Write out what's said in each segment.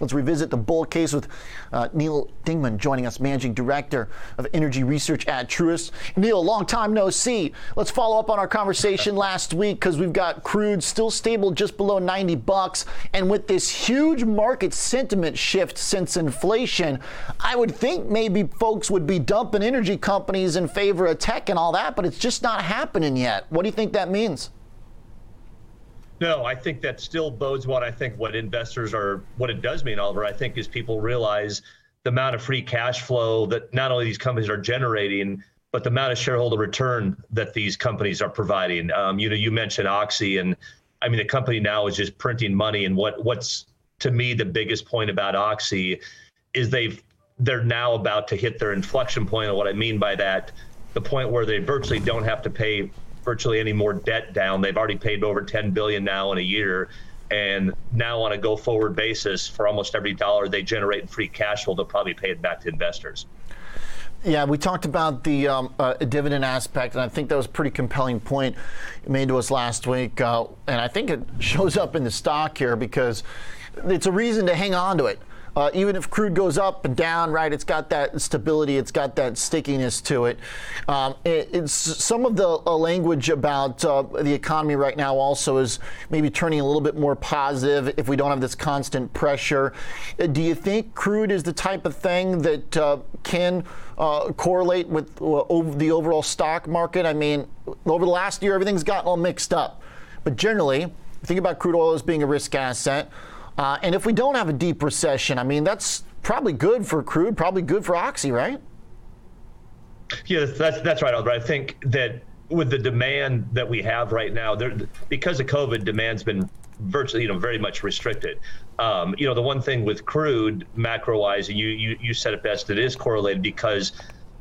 Let's revisit the bull case with uh, Neal Dingmann joining us, Managing Director of Energy Research at Truist. Neal, long time no see. Let's follow up on our conversation last week because we've got crude still stable just below 90 bucks. And with this huge market sentiment shift since inflation, I would think maybe folks would be dumping energy companies in favor of tech and all that, but it's just not happening yet. What do you think that means? No, I think that still bodes what I think what investors are, what it does mean, Oliver, I think is people realize the amount of free cash flow that not only these companies are generating, but the amount of shareholder return that these companies are providing. Um, you know, you mentioned Oxy, and I mean, the company now is just printing money. And what what's to me the biggest point about Oxy is they've they're now about to hit their inflection point. And what I mean by that, the point where they virtually don't have to pay virtually any more debt down. They've already paid over 10 billion now in a year. And now on a go forward basis, for almost every dollar they generate in free cash flow, they'll probably pay it back to investors. Yeah, we talked about the um, uh, dividend aspect, and I think that was a pretty compelling point made to us last week. Uh, and I think it shows up in the stock here because it's a reason to hang on to it. Uh, even if crude goes up and down, right, it's got that stability, it's got that stickiness to it. Um, it it's some of the uh, language about uh, the economy right now also is maybe turning a little bit more positive if we don't have this constant pressure. Uh, do you think crude is the type of thing that uh, can uh, correlate with the overall stock market? I mean, over the last year, everything's gotten all mixed up. But generally, think about crude oil as being a risk asset. Uh, and if we don't have a deep recession, I mean, that's probably good for crude, probably good for Oxy, right? Yeah, that's that's right, Albert. I think that with the demand that we have right now, there, because of COVID, demand's been virtually, you know, very much restricted. Um, you know, the one thing with crude, macro-wise, you you you said it best, it is correlated because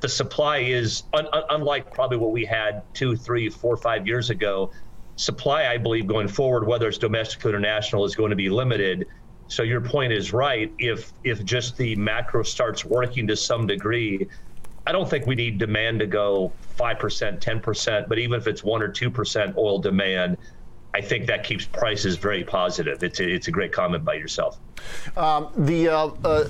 the supply is un, unlike probably what we had two, three, four, five years ago supply, I believe, going forward, whether it's domestic or international, is going to be limited. So your point is right. If if just the macro starts working to some degree, I don't think we need demand to go five percent, ten percent, but even if it's one or two percent oil demand, I think that keeps prices very positive. It's a, it's a great comment by yourself. Um, the uh, uh,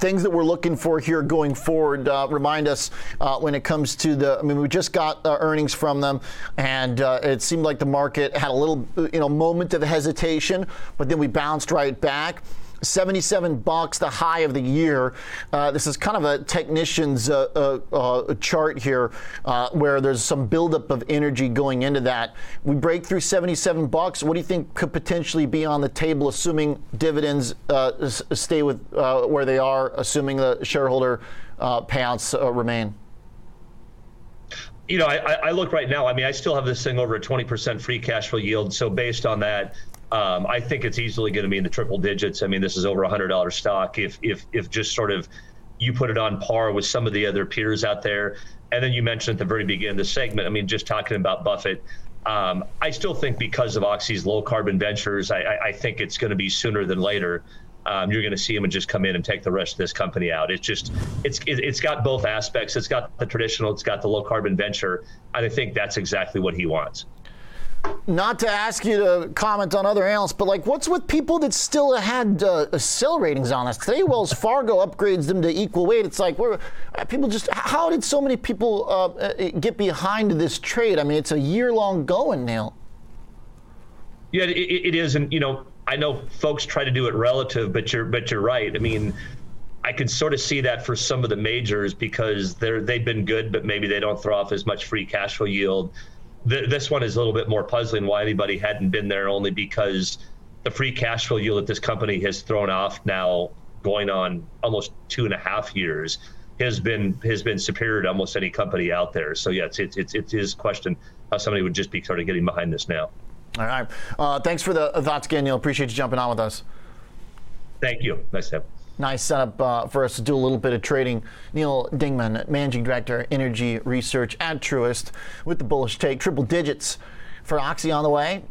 things that we're looking for here going forward uh, remind us uh, when it comes to the. I mean, we just got uh, earnings from them, and uh, it seemed like the market had a little, you know, moment of hesitation, but then we bounced right back. 77 bucks, the high of the year. Uh, this is kind of a technician's uh, uh, uh chart here uh, where there's some buildup of energy going into that. We break through 77 bucks. What do you think could potentially be on the table, assuming dividends uh, stay with where they are, assuming the shareholder payouts remain? you know, I, I, look right now. I mean, I still have this thing over a 20% free cash flow yield. So based on that, um, I think it's easily going to be in the triple digits. I mean, this is over a hundred dollar stock. If if if just sort of you put it on par with some of the other peers out there, and then you mentioned at the very beginning of the segment. I mean, just talking about Buffett. Um, I still think because of Oxy's low carbon ventures, I, I, I think it's going to be sooner than later. Um, you're going to see him and just come in and take the rest of this company out. It's just it's it, has got both aspects. It's got the traditional, it's got the low carbon venture, and I think that's exactly what he wants not to ask you to comment on other analysts, but like, what's with people that still had uh, sell ratings on us? Today, Wells Fargo upgrades them to equal weight. It's like, we're, uh, people just, how did so many people uh, uh, get behind this trade? I mean, it's a year long going, Neal. Yeah, it, it is. And, you know, I know folks try to do it relative, but you're, but you're right. I mean, I can sort of see that for some of the majors because they're, they've been good, but maybe they don't throw off as much free cash flow yield th- this one is a little bit more puzzling why anybody hadn't been there, only because the free cash flow yield that this company has thrown off now, going on almost two and a half years, has been has been superior to almost any company out there. So yeah, it's it's it's, it is question how somebody would just be sort of getting behind this now. All right. Uh, thanks for the thoughts Neal. Appreciate you jumping on with us. Thank you. Nice to have nice setup uh, for us to do a little bit of trading. Neal Dingmann, Managing Director, Energy Research at Truist, with the bullish take. Triple digits for Oxy on the way.